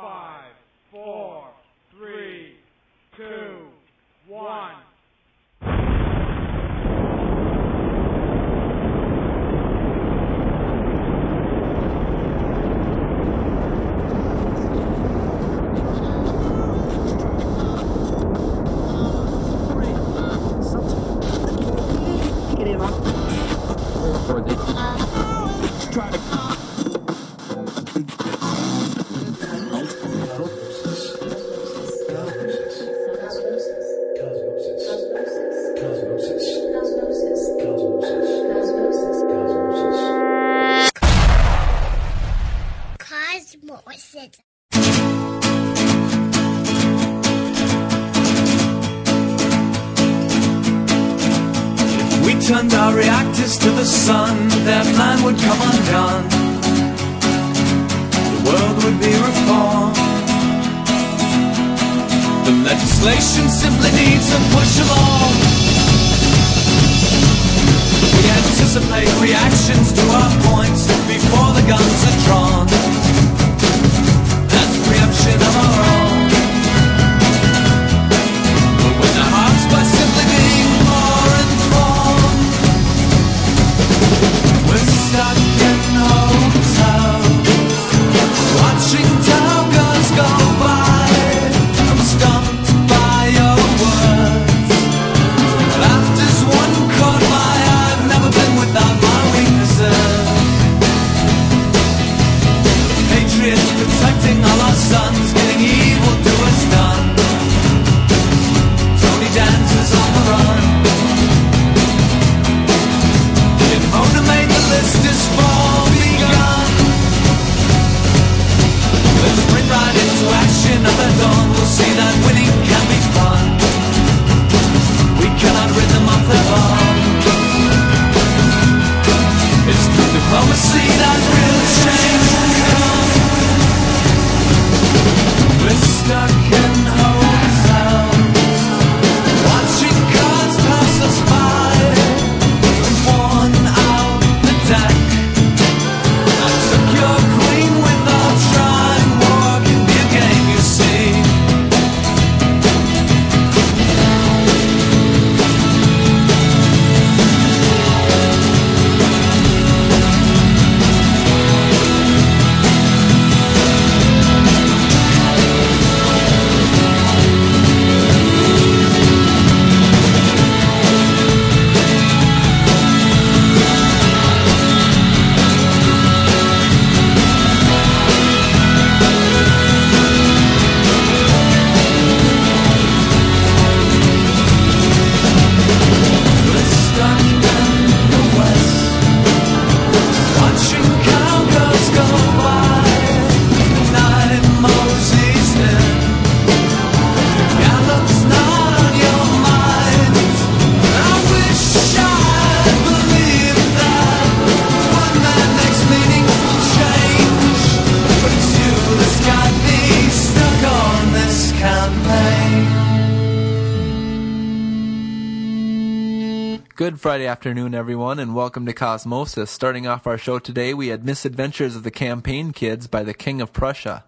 Five, afternoon, everyone, and welcome to Cosmosis. Starting off our show today, we had Misadventures of the Campaign Kids by the King of Prussia.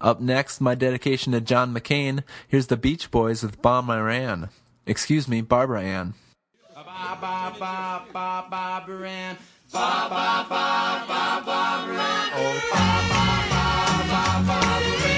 Up next, my dedication to John McCain. Here's the Beach Boys with Bomb Iran. Excuse me, Barbara Ann. Ba ba ba ba Barbara Ann. Ba ba ba ba Barbara Ann. Ba ba ba ba Barbara Ann.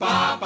ba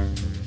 later.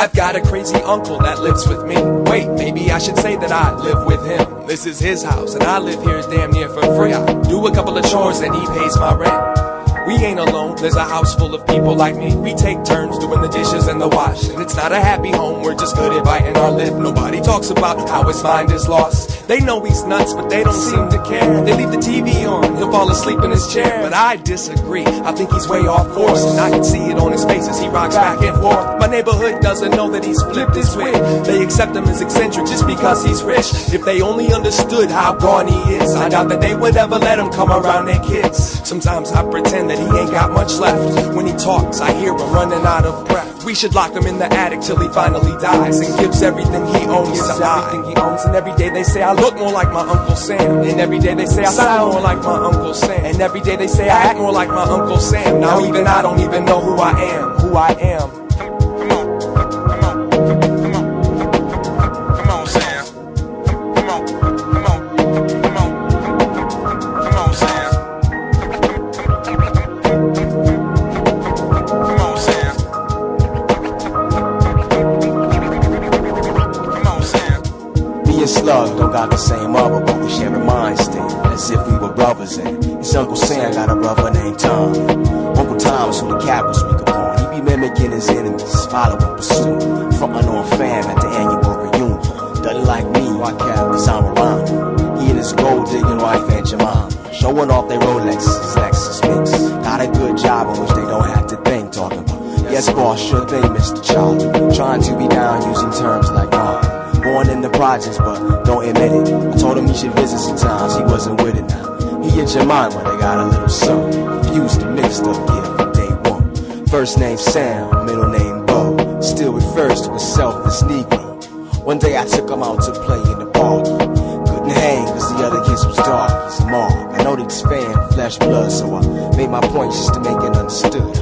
I've got a crazy uncle that lives with me. Wait, maybe I should say that I live with him. This is his house, and I live here damn near for free. I do a couple of chores, and he pays my rent. We ain't alone, there's a house full of people like me. We take turns doing the dishes and the wash. And it's not a happy home, we're just good at biting our lip. Nobody talks about how his mind is lost. They know he's nuts, but they don't seem to care. They leave the TV on, he'll fall asleep in his chair. But I disagree, I think he's way off course. And I can see it on his face as he rocks back and forth. Neighborhood doesn't know that he's flipped his wig. They accept him as eccentric just because he's rich. If they only understood how gone he is, I doubt that they would ever let him come around their kids. Sometimes I pretend that he ain't got much left. When he talks, I hear him running out of breath. We should lock him in the attic till he finally dies and gives everything he owns gives to everything he owns. And every day they say I look more like my Uncle Sam. And every day they say I sound more like my Uncle Sam. And every day they say I act more like my Uncle Sam. Now even I don't even know who I am, who I am. Enemies, following, pursuing, frontin' on fam at the annual reunion. Doesn't like me, cause I'm around. He and his gold digging wife and Jemima. Showing off their Rolexes, Lexus mix. Got a good job in which they don't have to think, talking about. Yes, boss, sure thing, Mr. Charlie. Trying to be down using terms like mine. Born in the projects, but don't admit it. I told him he should visit sometimes, he wasn't with it now. He and Jemima, they got a little son. Confused and mixed up, yeah, from day one. First name Sam, middle name. Still refers to himself as Negro. One day I took him out to play in the park. Couldn't hang cause the other kids was dark. He's a mark. I know he's fan, flesh, blood, so I made my point just to make it understood.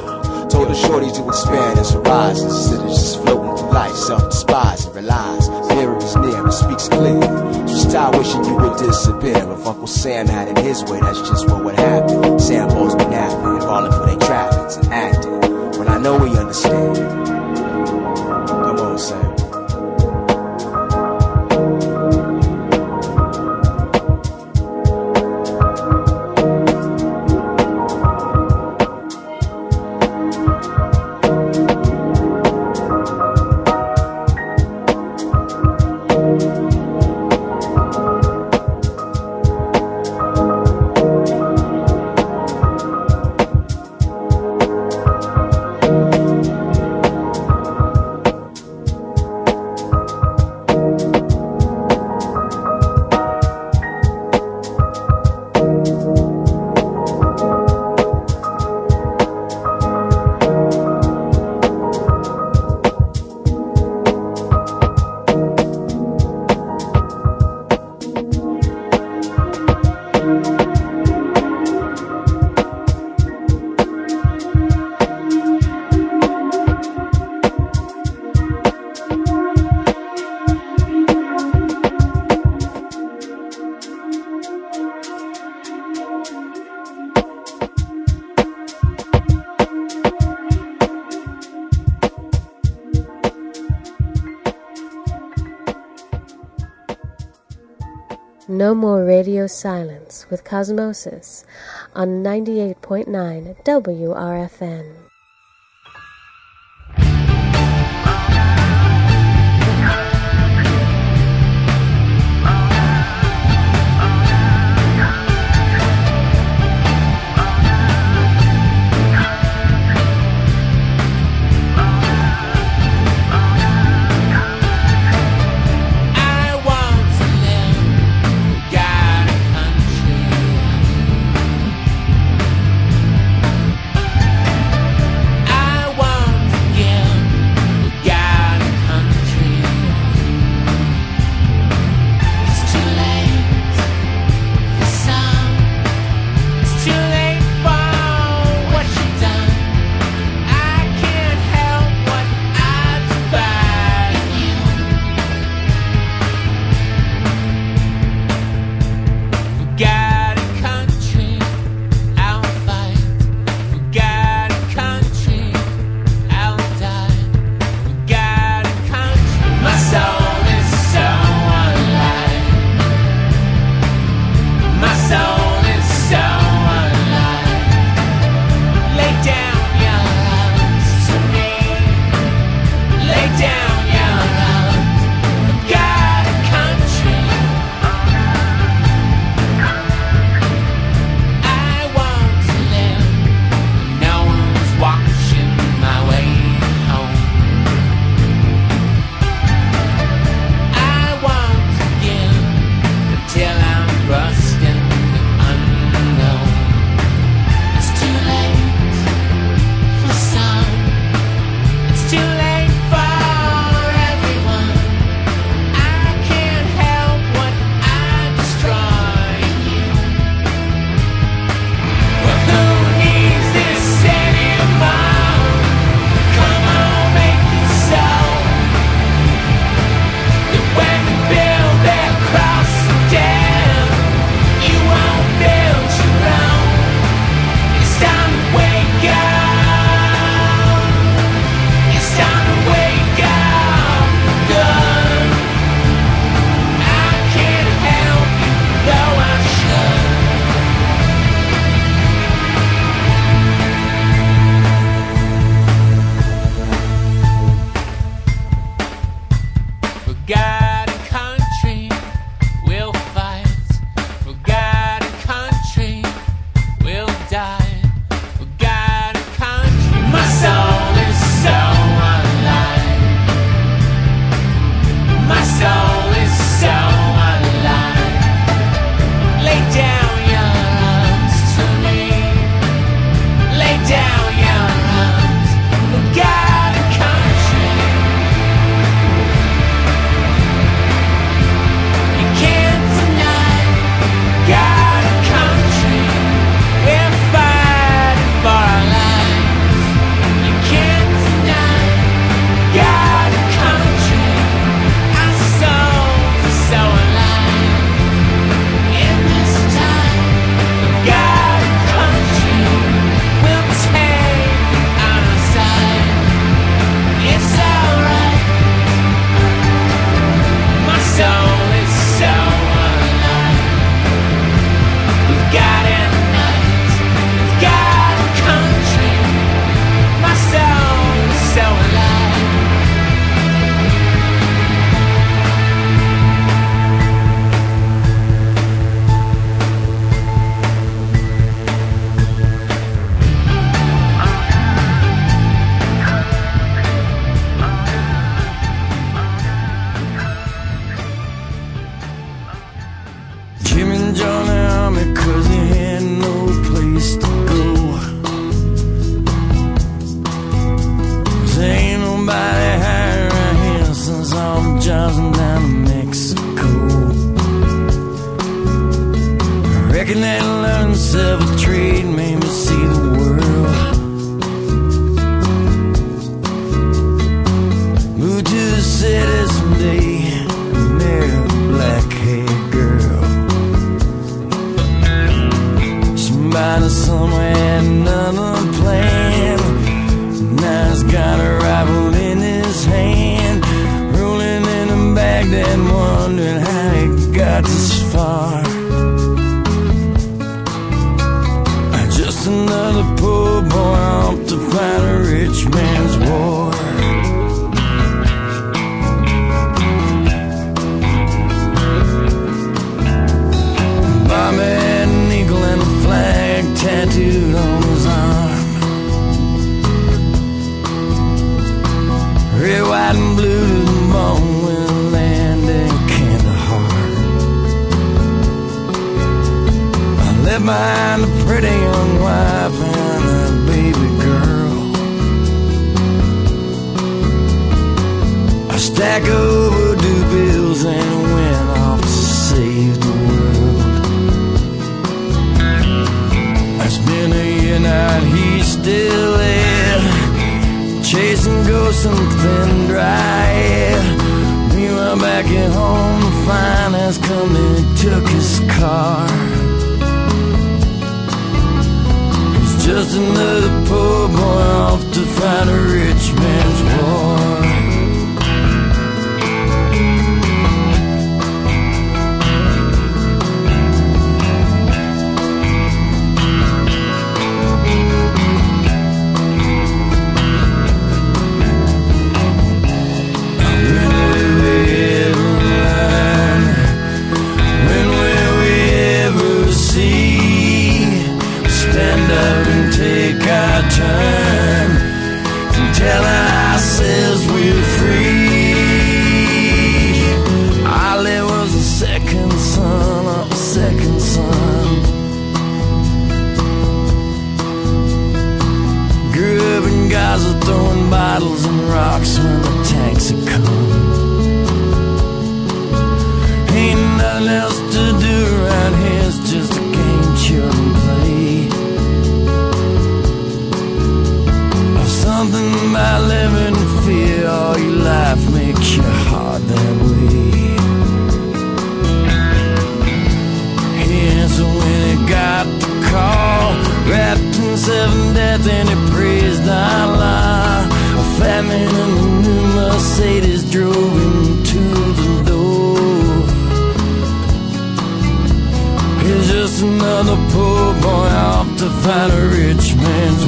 Told the shorty to expand his horizons instead just floating through life, self-despise and realize mirror is near and speaks clear. So stop wishing you would disappear. If Uncle Sam had it his way, that's just what would happen. Sam silence with Cosmosis on 98.9 WRFN. Working and learning several trade made me see the world. Moved to the city someday, married a black haired girl. Somebody somewhere, had another plan. Now he's got a rifle in his hand, rolling in a bag Baghdad, wondering how he got this far. Fight a rich man's war. Had an eagle and a flag tattooed on his arm. Red, white, and blue to the bone with land in Kandahar. I left behind a pretty young wife stack overdue bills and went off to save the world. It's been a year now he's still there, chasing ghosts and thin dry air. Meanwhile, back at home, the finance company took his car. He's just another poor boy off to fight a rich man's war. Tell ourselves we're free. Ali was second son second son. In Gaza throwing bottles and rocks when the tanks are come. About living in fear oh, all your life makes your heart that way. And so when it got the call, wrapped in seven death, and it praised Allah. A man in a new Mercedes drove him to the door. He's just another poor boy off to fight a rich man's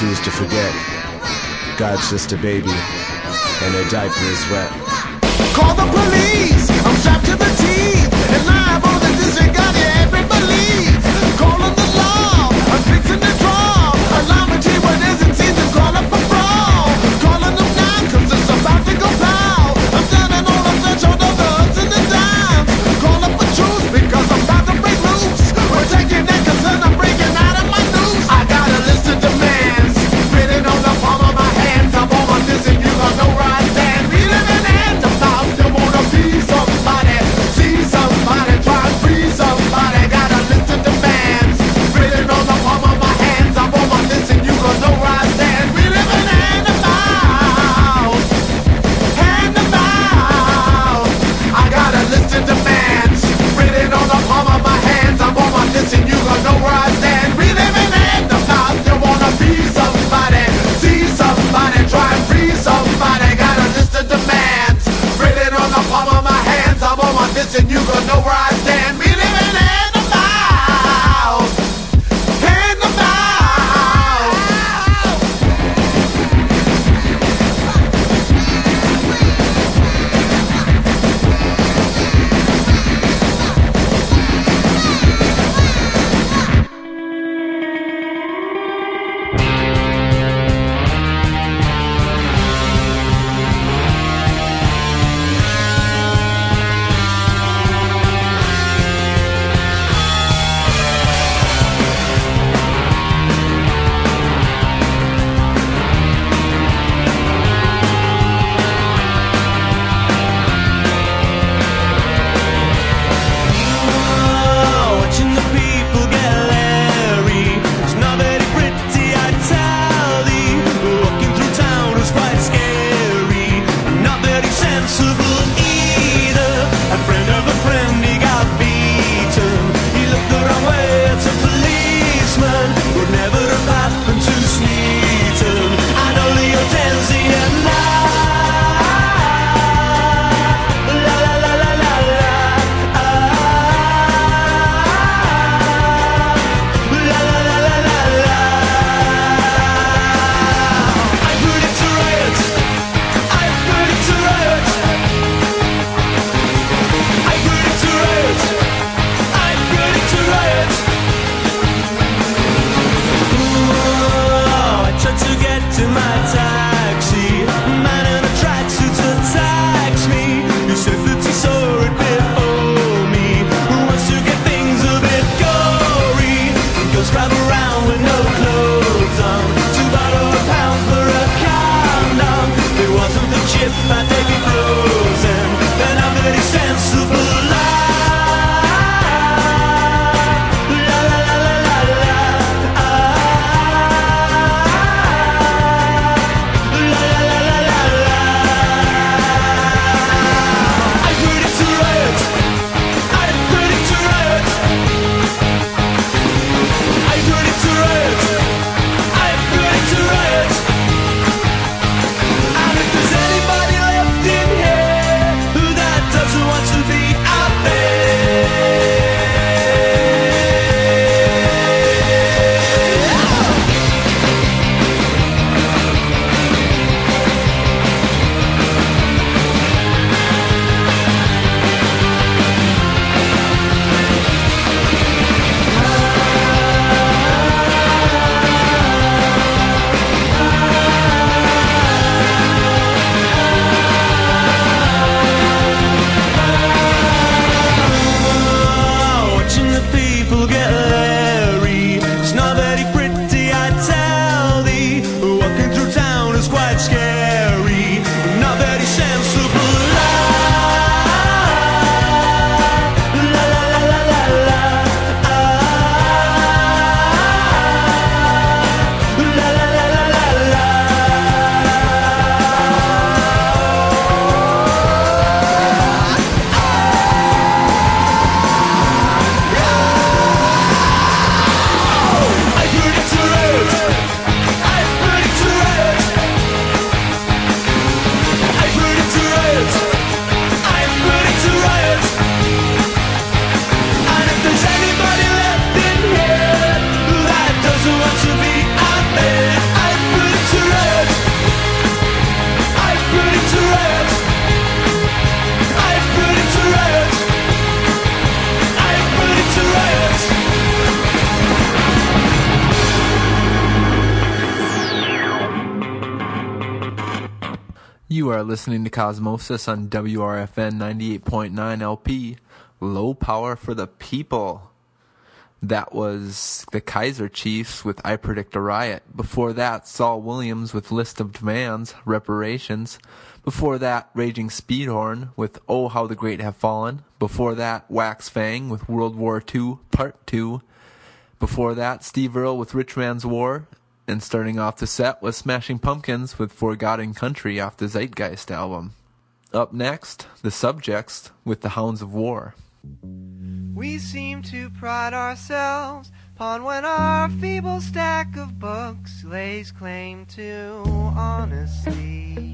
choose to forget. God's just a baby, and her diaper is wet. Call the police! I'm strapped to the teeth, and live on the disregard. and you gon' know where I listening to Cosmosis on WRFN 98.9 LP, low power for the people. That was the Kaiser Chiefs with I Predict a Riot. Before that, Saul Williams with List of Demands, Reparations. Before that, Raging Speedhorn with Oh How the Great Have Fallen. Before that, Wax Fang with World War II, Part 2. Before that, Steve Earle with Rich Man's War. And starting off the set was Smashing Pumpkins with Forgotten Country off the Zeitgeist album. Up next, The Subjects with The Hounds of War. We seem to pride ourselves upon when our feeble stack of books lays claim to honesty.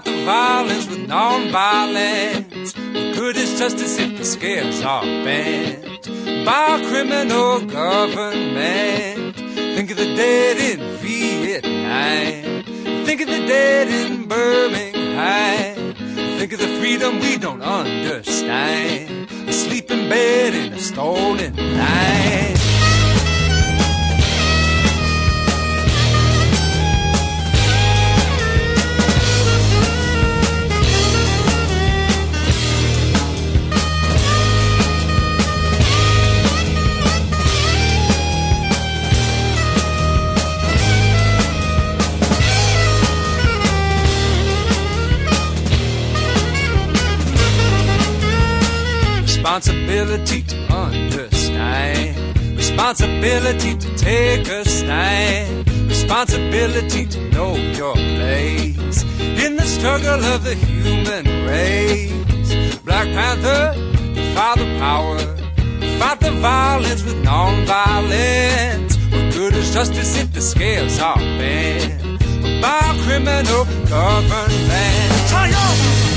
about the violence with non-violence. The good is just as if the scales are bent by a criminal government. Think of the dead in Vietnam. Think of the dead in Birmingham. Think of the freedom we don't understand. Sleep in bed in a stolen night. Responsibility to understand. Responsibility to take a stand. Responsibility to know your place in the struggle of the human race. Black Panther, fight the power. Fight the violence with non-violence. What good is justice if the scales are bent by criminal government? Triumph!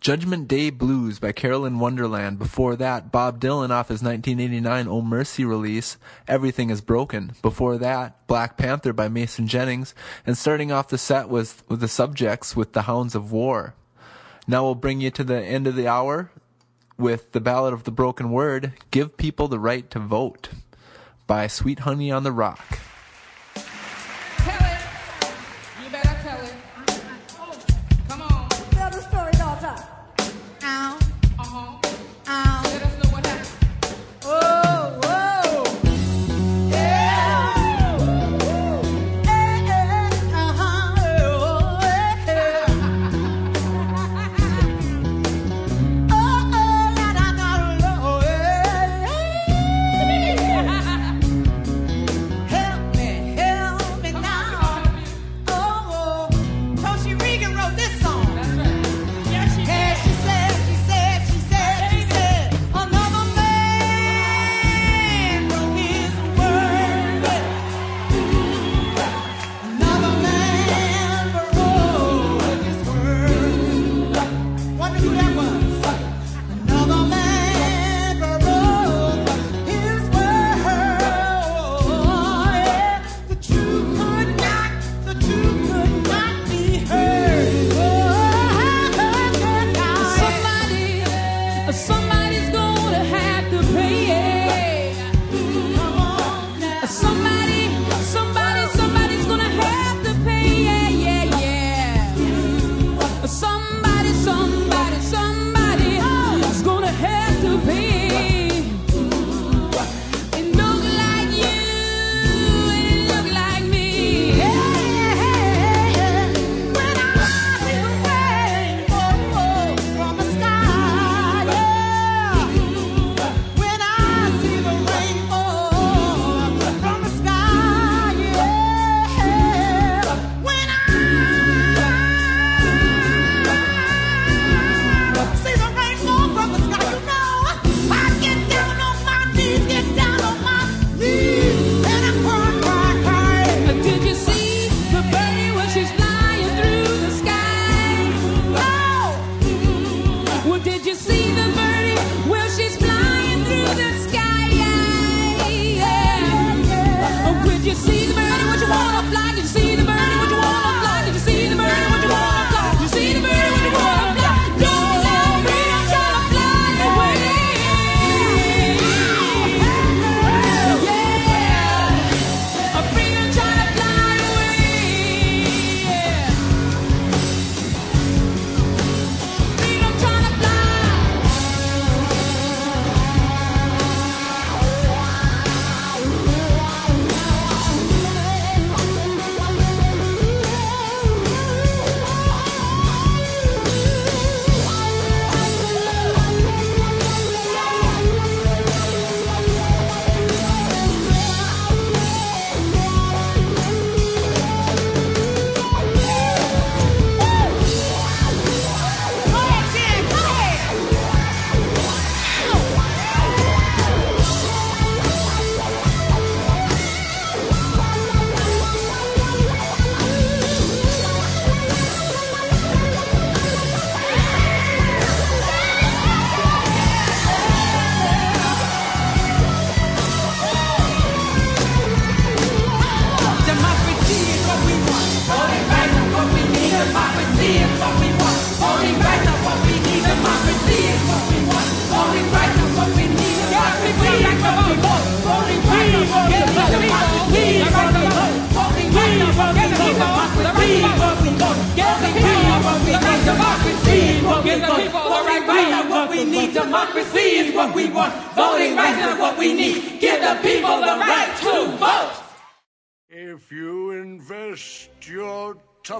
Judgment Day Blues by Carolyn Wonderland. Before that, Bob Dylan off his 1989 Oh Mercy release, Everything is Broken. Before that, Black Panther by Mason Jennings. And starting off the set was with the subjects with The Hounds of War. Now we'll bring you to the end of the hour with the Ballad of the Broken Word, Give People the Right to Vote by Sweet Honey in the Rock.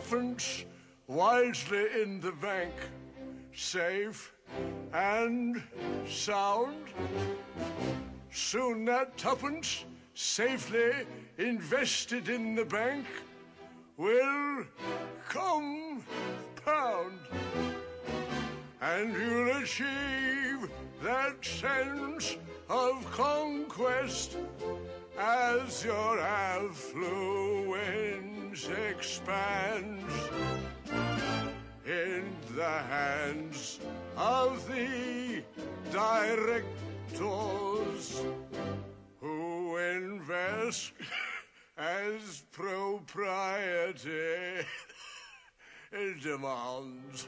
Tuppence wisely in the bank, safe and sound, soon that tuppence safely invested in the bank will compound. And you'll achieve that sense of conquest as your affluence expands in the hands of the directors who invest as propriety demands.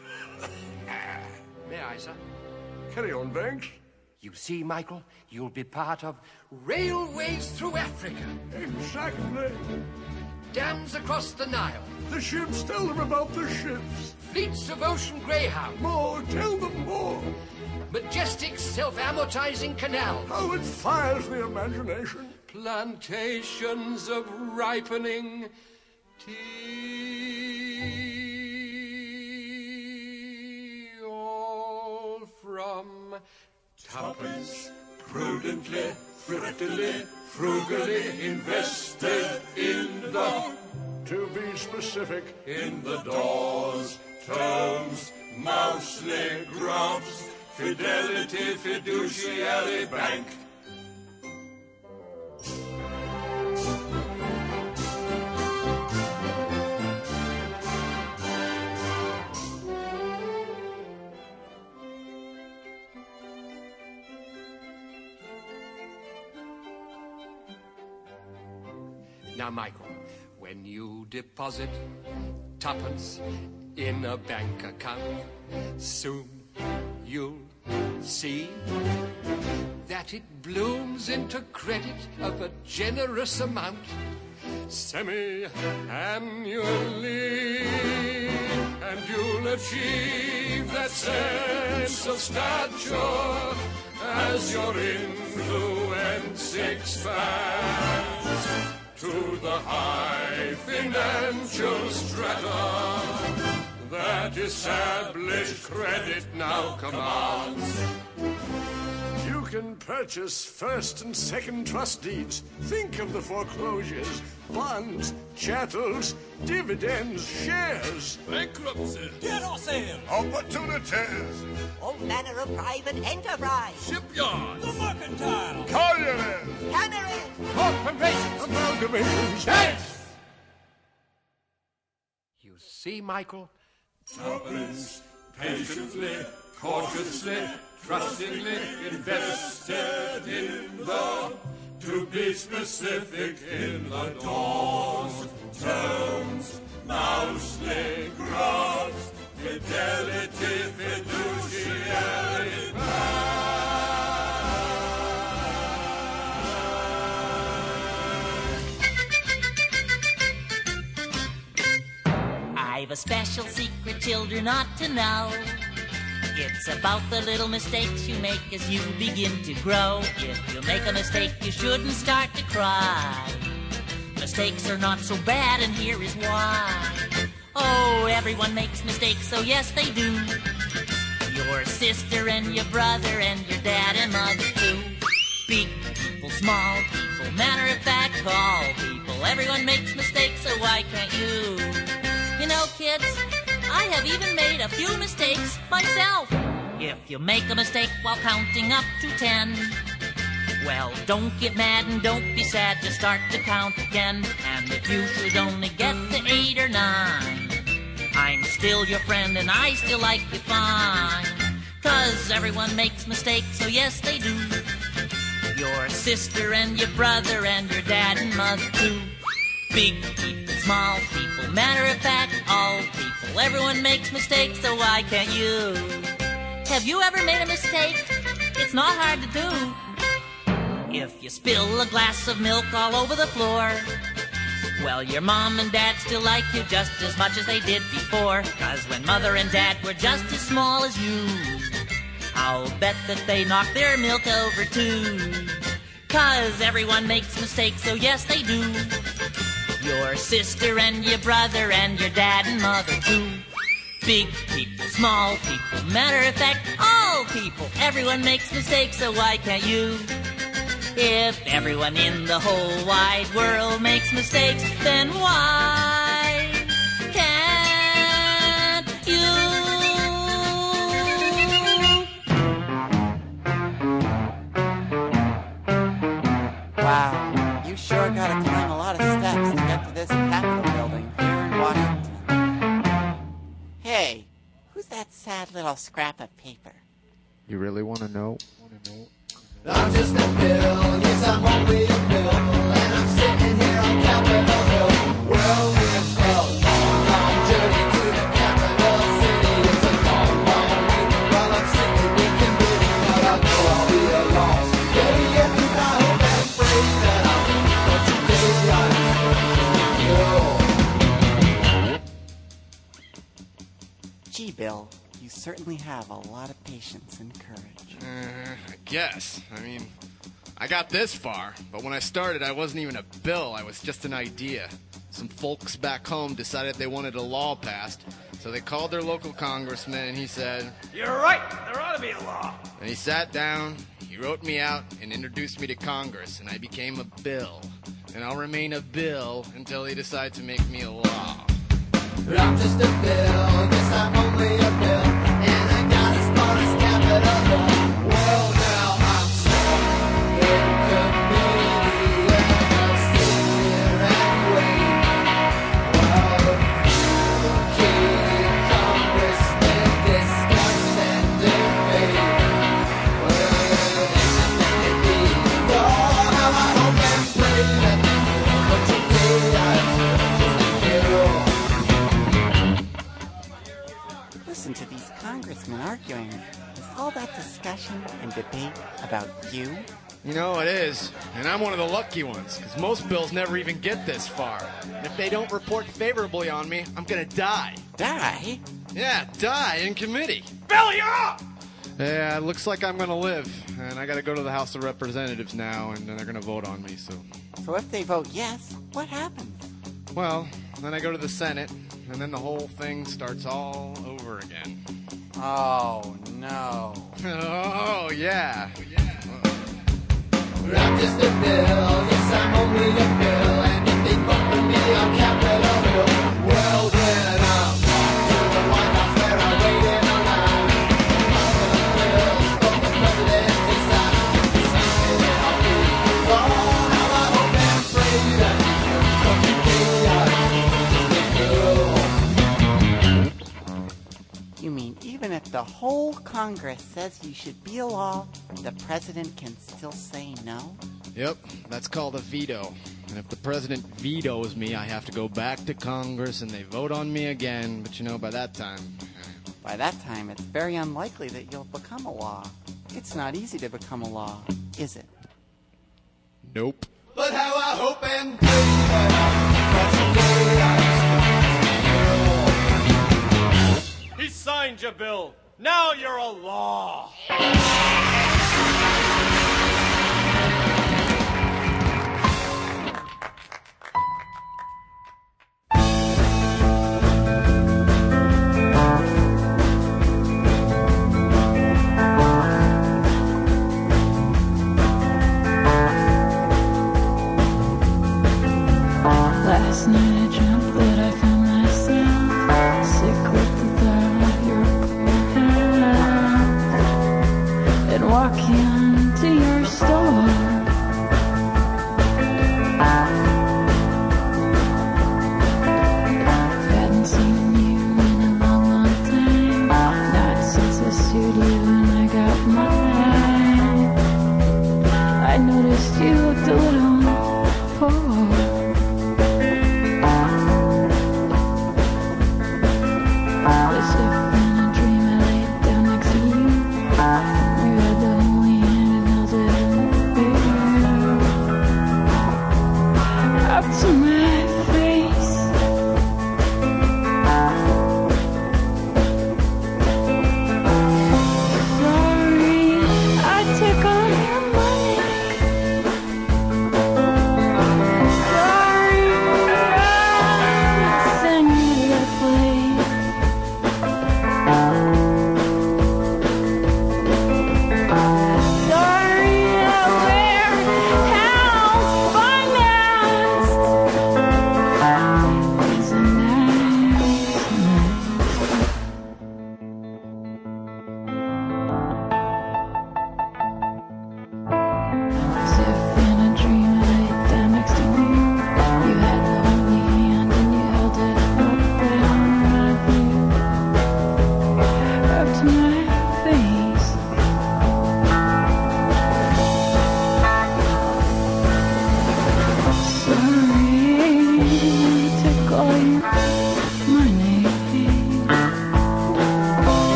May I, sir? Carry on, Banks. You see, Michael, you'll be part of railways through Africa. Exactly. Dams across the Nile. The ships, tell them about the ships. Fleets of ocean greyhounds. More, tell them more. Majestic self-amortizing canals. How it fires the imagination. Plantations of ripening tea. All from Tuppence prudently, thriftily, frugally invested in the. To be specific, in the Dawes, Tomes, Mousley Grubbs, Fidelity Fiduciary Bank. Now, Michael, when you deposit tuppence in a bank account, soon you'll see that it blooms into credit of a generous amount semi-annually, and you'll achieve that sense of stature as your influence expands to the high financial strata that established credit now commands. You can purchase first and second trust deeds. Think of the foreclosures, bonds, chattels, dividends, shares. Bankruptcy. Debtor sale. Opportunities. All manner of private enterprise. Shipyards. The mercantile. Collieries. Canneries. Corporations. Amalgamations. Yes! You see, Michael? Tuppence, patiently, cautiously, trustingly invested in the To be specific in the Dawes, Tomes, Mousley Grubbs, fidelity, fiduciary I've a special secret children ought to know. It's about the little mistakes you make as you begin to grow. If you make a mistake, you shouldn't start to cry. Mistakes are not so bad, and here is why. Oh, everyone makes mistakes, so yes, they do. Your sister and your brother and your dad and mother too. Big people, small people, matter of fact, all people. Everyone makes mistakes, so why can't you? You know, kids, I have even made a few mistakes myself. If you make a mistake while counting up to ten, well, don't get mad and don't be sad, just start to count again. And if you should only get to eight or nine, I'm still your friend and I still like you fine. Cause everyone makes mistakes, so yes, they do. Your sister and your brother and your dad and mother too. Big people, small people, matter of fact, all people. Everyone makes mistakes, so why can't you? Have you ever made a mistake? It's not hard to do. If you spill a glass of milk all over the floor, well, your mom and dad still like you just as much as they did before. Cause when mother and dad were just as small as you, I'll bet that they knocked their milk over too. Cause everyone makes mistakes, so yes, they do. Your sister and your brother and your dad and mother too. Big people, small people, matter of fact, all people. Everyone makes mistakes, so why can't you? If everyone in the whole wide world makes mistakes, then why can't you? Wow, you sure gotta climb a lot of Hey, who's that sad little scrap of paper? You really want to know? I'm just a bill, yes, I'm only a bill, and I'm sitting here on Capitol Hill. Well, Bill, you certainly have a lot of patience and courage. Uh, I guess. I mean, I got this far, but when I started, I wasn't even a bill. I was just an idea. Some folks back home decided they wanted a law passed, so they called their local congressman and he said, You're right. There ought to be a law. and he sat down, he wrote me out, and introduced me to Congress, and I became a bill. And I'll remain a bill until they decide to make me a law. I'm just a bill, guess I'm only a bill, and I got as as Hill. Well, lucky ones, because most bills never even get this far. And if they don't report favorably on me, I'm gonna die. Die? Yeah, die in committee. Bill, you're up! Yeah, it looks like I'm gonna live. And I gotta go to the House of Representatives now, and then they're gonna vote on me, so. So if they vote yes, what happens? Well, then I go to the Senate, and then the whole thing starts all over again. Oh, no. oh, yeah. Oh, I'm just a bill, yes, I'm only a bill, and if for me on Capitol. Hill, well even if the whole Congress says you should be a law, the president can still say no? Yep, that's called a veto. And if the president vetoes me, I have to go back to Congress and they vote on me again. But you know, by that time, By that time, it's very unlikely that you'll become a law. It's not easy to become a law, is it? nope. But how I hope and pray that He signed your bill. Now you're a law. Last night I dreamt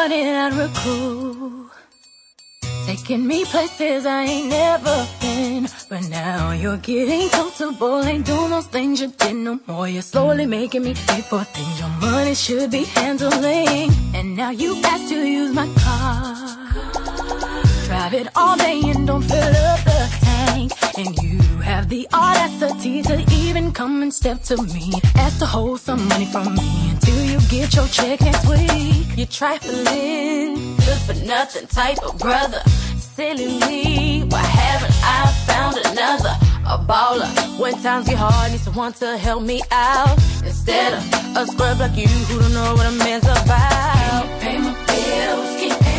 out real cool, taking me places I ain't never been. But now you're getting comfortable, ain't doing those things you did no more. You're slowly making me pay for things your money should be handling. And now you ask to use my car, drive it all day and don't fill up the tank. And you have the audacity to even come and step to me, ask to hold some money from me until you get your check next week. You're trifling, good for nothing type of brother. Silly me, why haven't I found another? A baller. When times get hard, need someone to help me out. Instead of a scrub like you who don't know what a man's about. Can't pay my bills,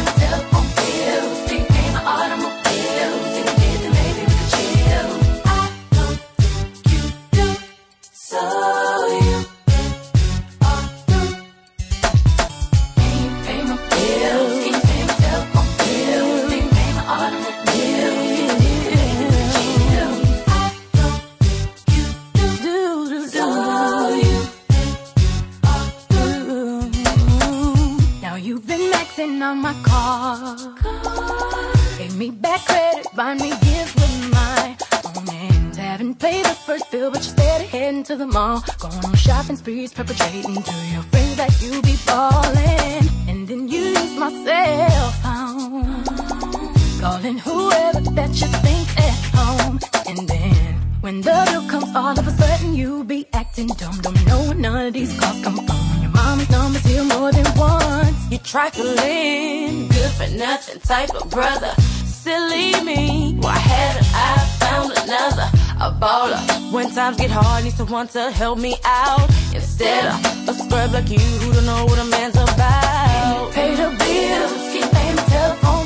maxing on my car. Gave me back credit, buy me gifts with my own hands. Haven't paid the first bill, but you're steady heading to the mall. Going on shopping sprees, perpetrating to your friends that you be falling. And then you use my cell phone. Calling whoever that you think at home. And then when the bill comes, all of a sudden you be acting dumb. Don't know none of these calls come from. Mama's number's here more than once. You trifling, good for nothing type of brother. Silly me, why hadn't I found another? A baller. When times get hard, need someone to help me out. Instead of a scrub like you who don't know what a man's about. Pay the bills, keep paying my telephone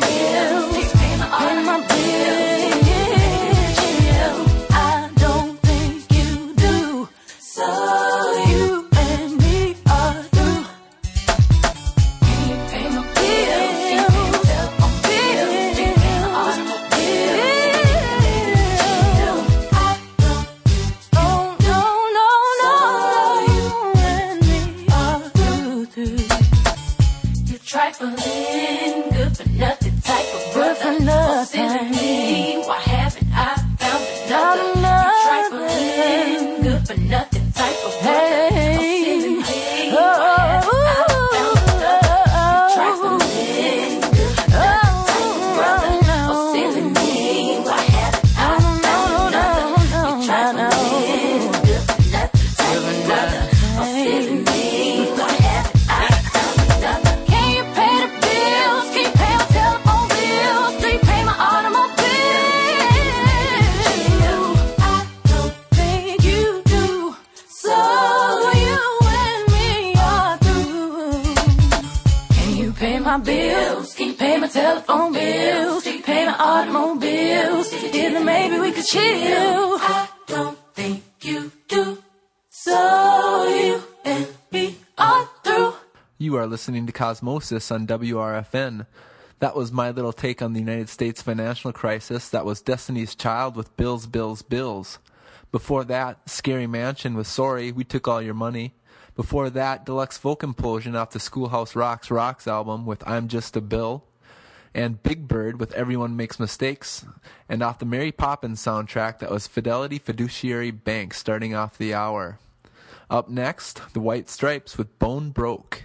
maybe we could chill. I don't think you do. So you and me are through. You are listening to Cosmosis on WRFN. That was my little take on the United States financial crisis. That was Destiny's Child with Bills, Bills, Bills. Before that, Scary Mansion with Sorry, We Took All Your Money. Before that, Deluxe Folk Implosion off the Schoolhouse Rocks Rocks album with I'm Just a Bill. And Big Bird with Everyone Makes Mistakes. And off the Mary Poppins soundtrack, that was Fidelity Fiduciary Bank starting off the hour. Up next, The White Stripes with Bone Broke.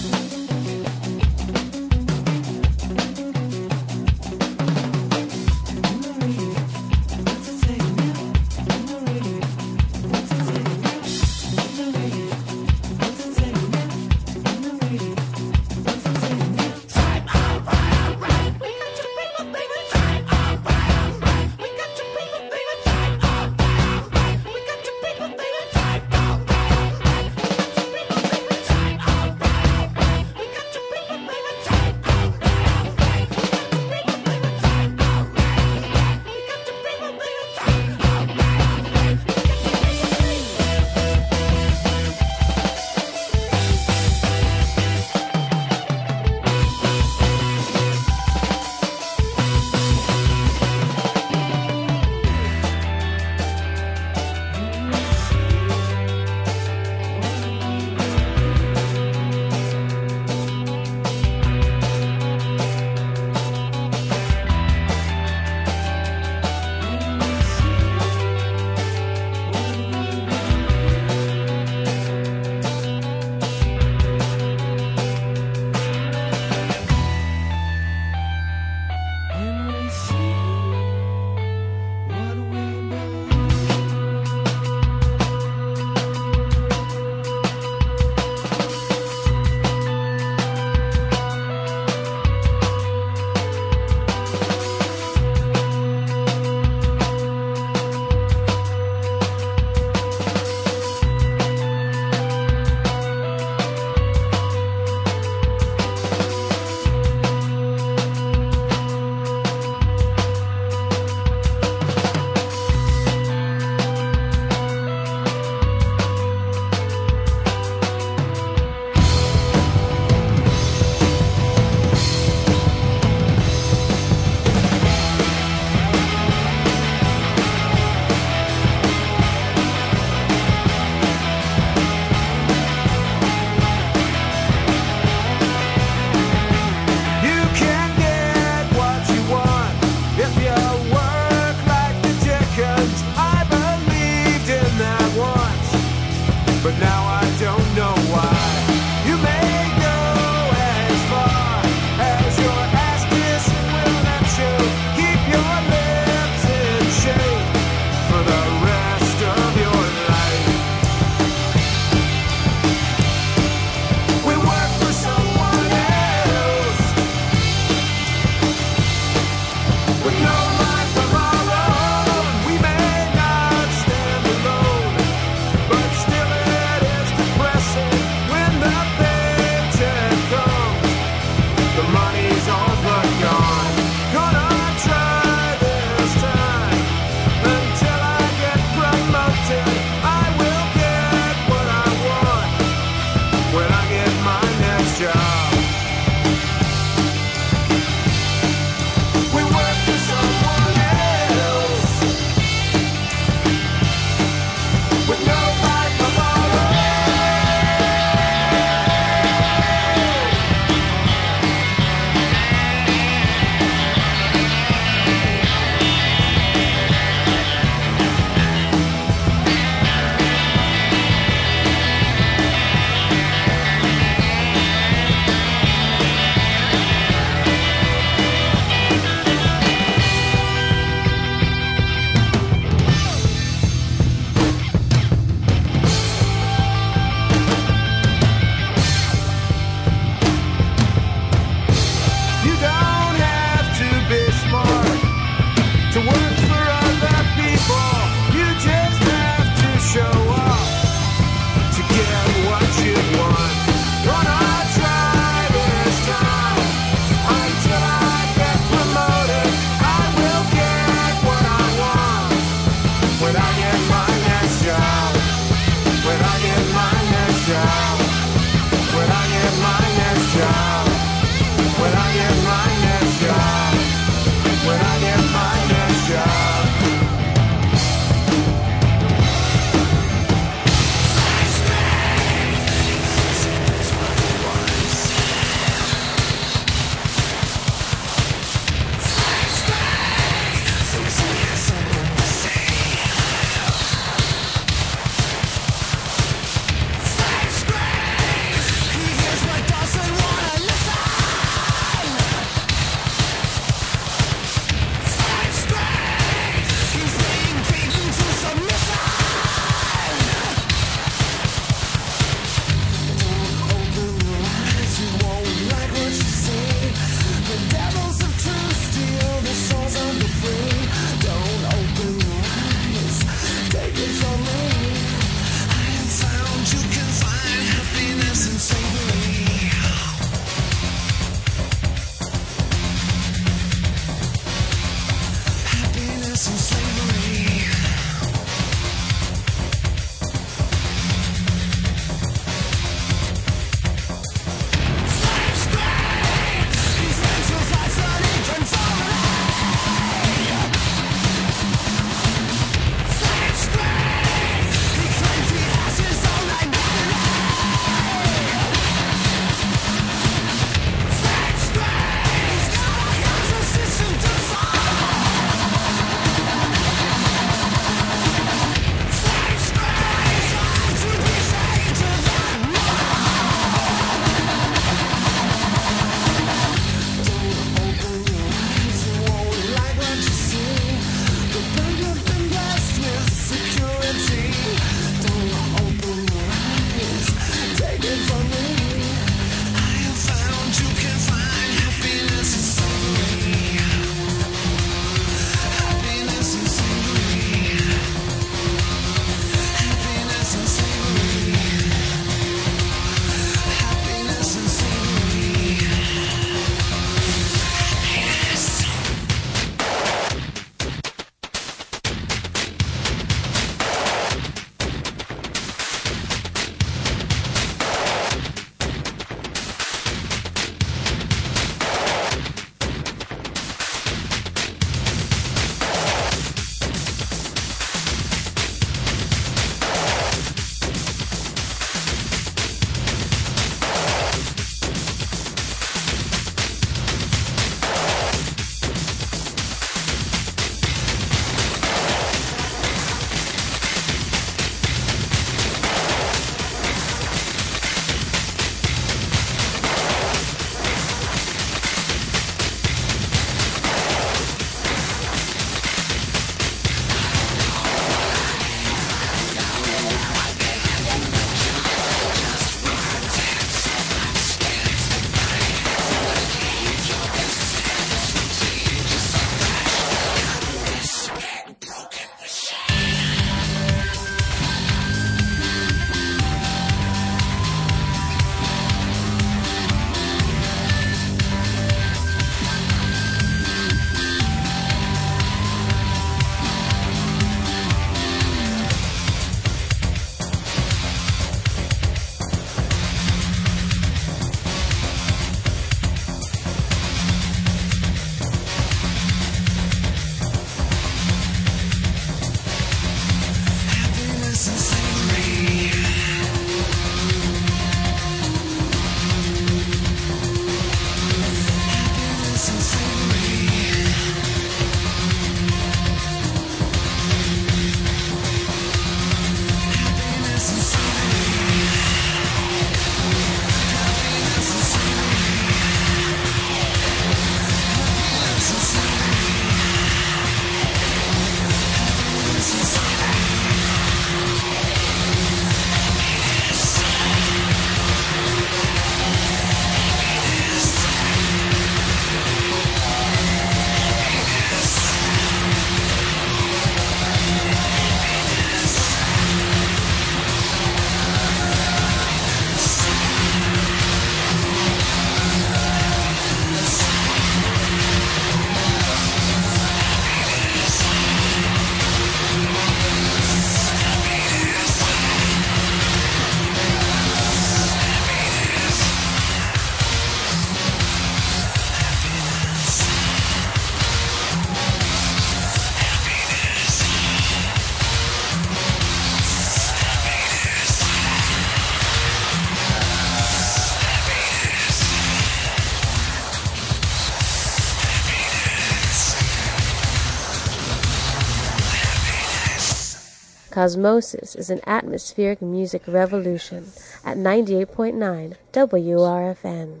Cosmosis is an atmospheric music revolution at 98.9 WRFN.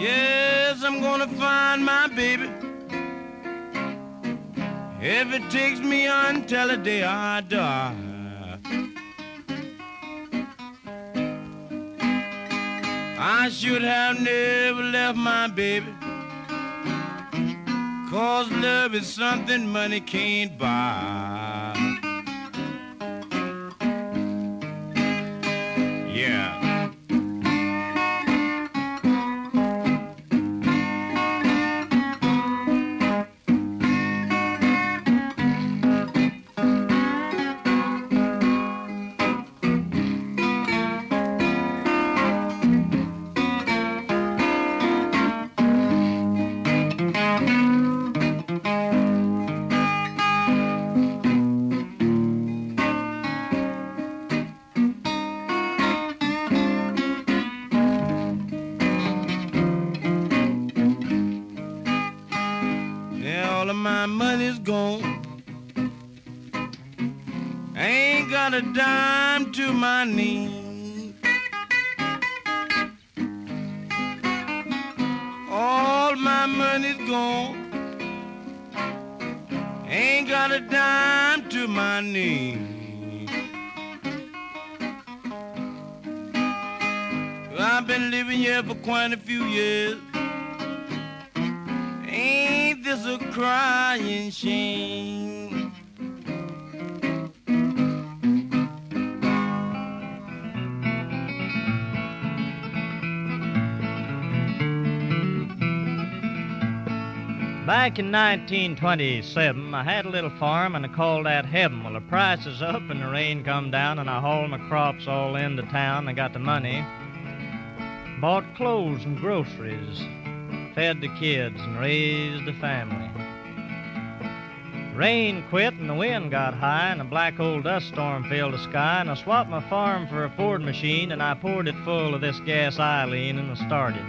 Yes, I'm gonna find my baby. If it takes me until the day I die. I should have never left my baby. Cause love is something money can't buy. Few years. Ain't this a crying shame? Back in 1927, I had a little farm and I called that heaven. Well, the price is up and the rain come down and I hauled my crops all into town. I got the money, bought clothes and groceries, fed the kids and raised the family. Rain quit and the wind got high and a black old dust storm filled the sky and I swapped my farm for a Ford machine and I poured it full of this gas Eileen and I started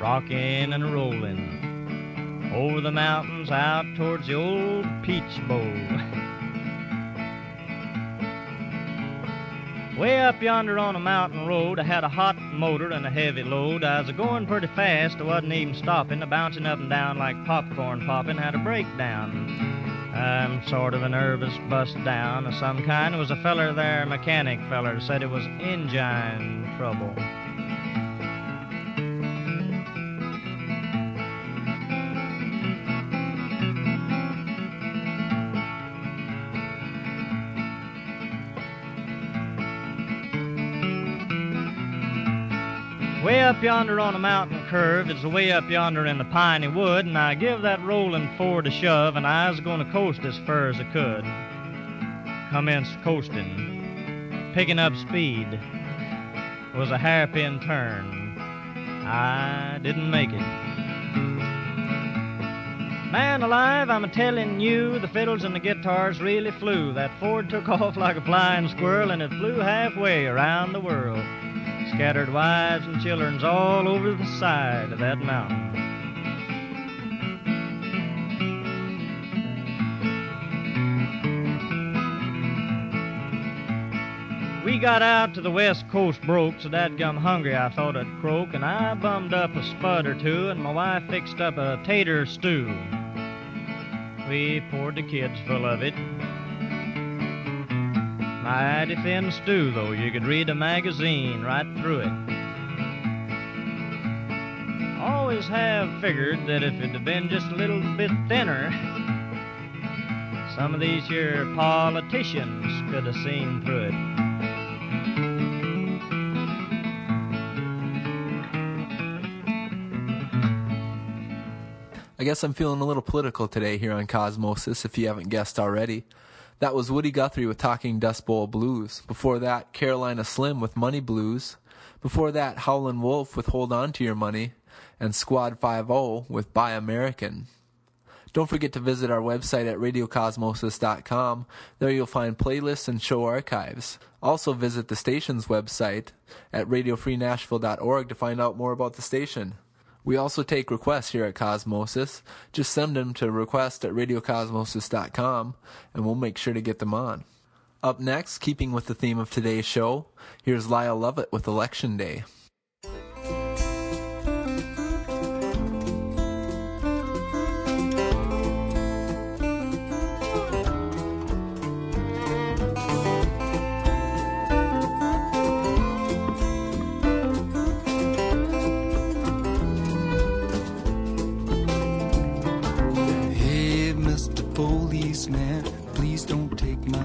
rocking and rolling over the mountains out towards the old Peach Bowl. Way up yonder on a mountain road, I had a hot motor and a heavy load. I was going pretty fast, I wasn't even stopping, a bouncing up and down like popcorn popping, had a breakdown. I'm sort of a nervous bust down of some kind. There was a feller there, mechanic feller, said it was engine trouble. Up yonder on a mountain curve, it's way up yonder in the piney wood, and I give that rolling Ford a shove, and I was going to coast as far as I could. Commenced coasting, picking up speed. Was a hairpin turn. I didn't make it. Man alive, I'm a telling you, the fiddles and the guitars really flew. That Ford took off like a flying squirrel, and it flew halfway around the world. Scattered wives and children's all over the side of that mountain. We got out to the west coast broke, so that gum hungry I thought I'd croak, and I bummed up a spud or two, and my wife fixed up a tater stew. We poured the kids full of it. Mighty thin stew, though, you could read a magazine right through it. Always have figured that if it had been just a little bit thinner, some of these here politicians could have seen through it. I guess I'm feeling a little political today here on Cosmosis, if you haven't guessed already. That was Woody Guthrie with Talking Dust Bowl Blues. Before that, Carolina Slim with Money Blues. Before that, Howlin' Wolf with Hold On to Your Money. And Squad 5 with Buy American. Don't forget to visit our website at radiocosmosis.com. There you'll find playlists and show archives. Also visit the station's website at radiofreenashville.org to find out more about the station. We also take requests here at Cosmosis. Just send them to request at radiocosmosis.com and we'll make sure to get them on. Up next, keeping with the theme of today's show, here's Lyle Lovett with Election Day.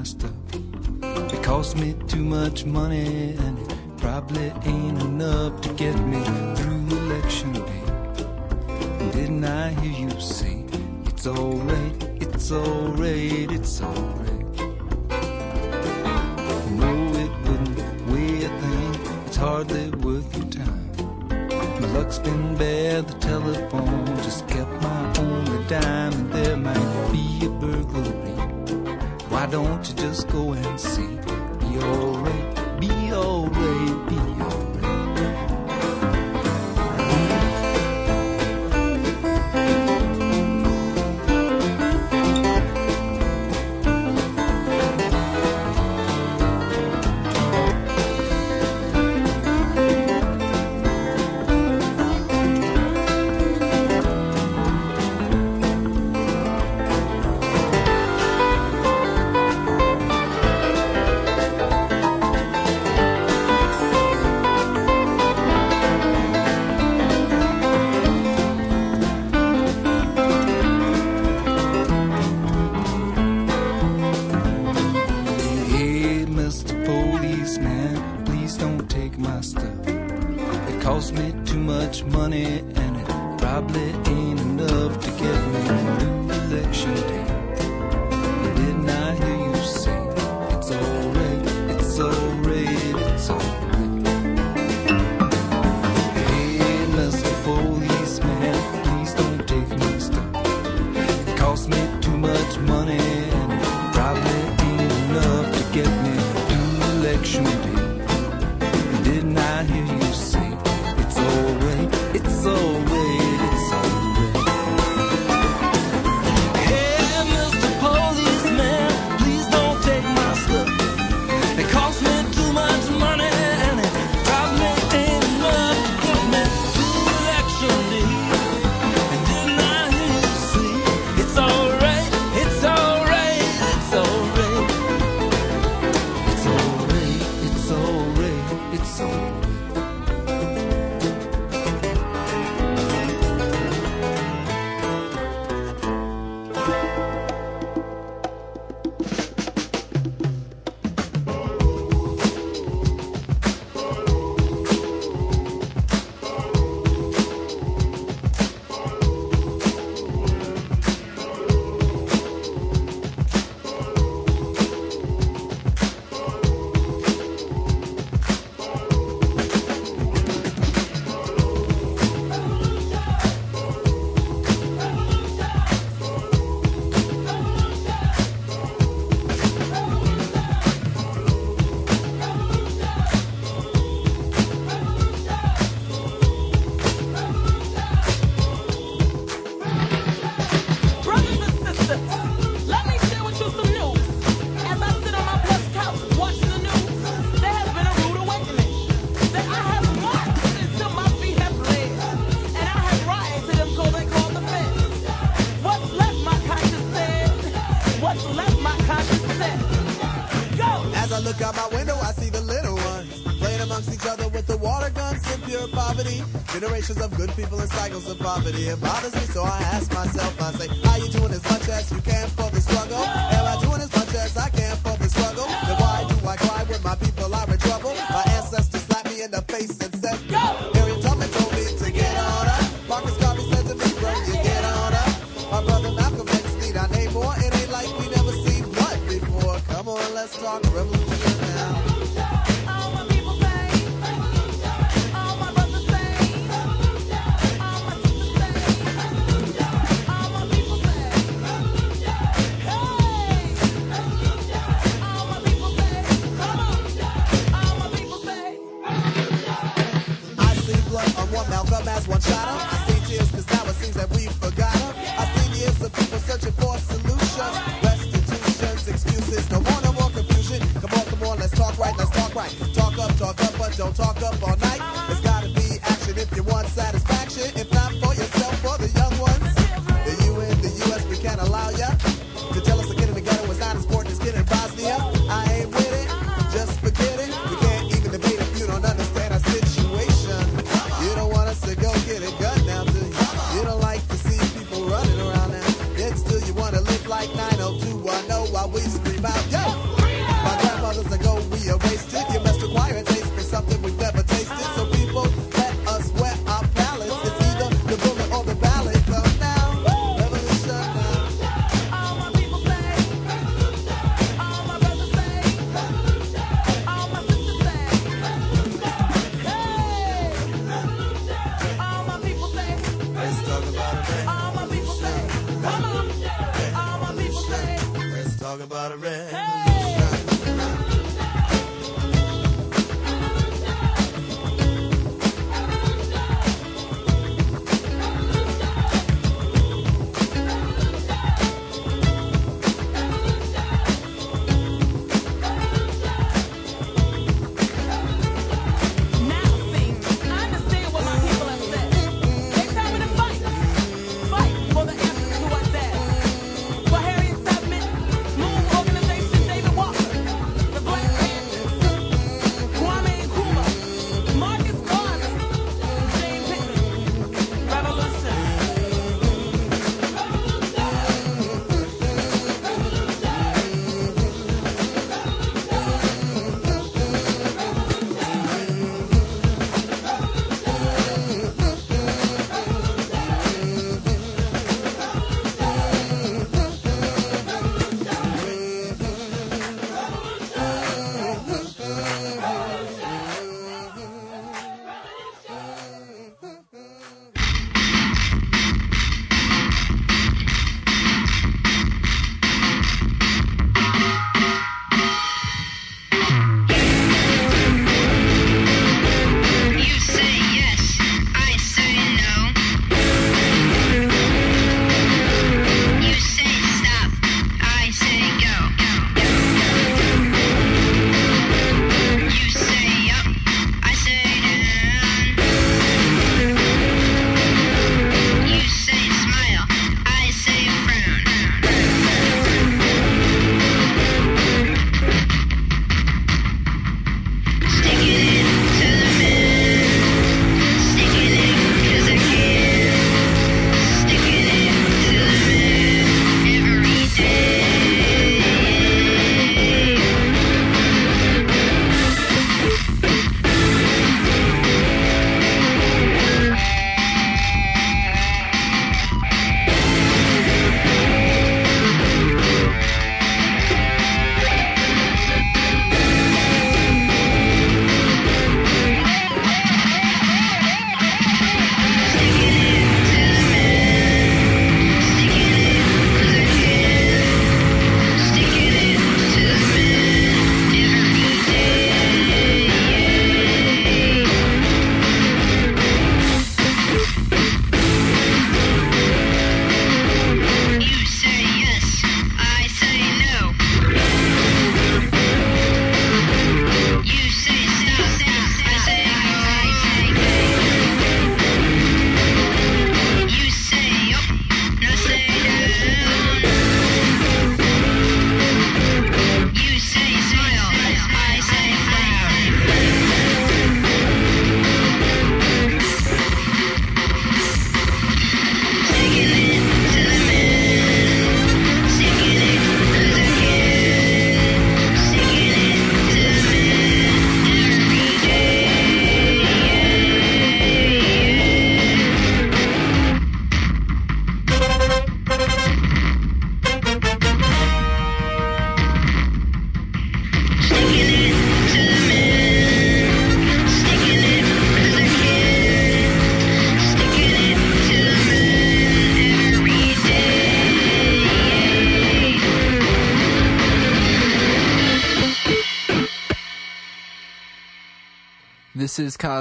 Stuff. It cost me too much money, and it probably ain't enough to get me through election day. Didn't I hear you say it's alright, it's alright, it's alright? No, it wouldn't weigh a thing, it's hardly worth your time. My luck's been bad, the telephone just kept my only dime, and there might be a burglary. Why don't you just go and see? Be alright, be alright, be cycles of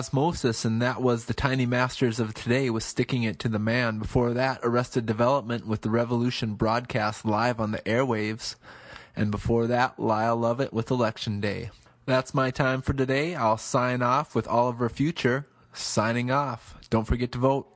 Cosmosis, and that was the Tiny Masters of Today was Sticking It to the Man. Before that, Arrested Development with The Revolution broadcast live on the airwaves. And before that, Lyle Lovett with Election Day. That's my time for today. I'll sign off with Oliver Future signing off. Don't forget to vote.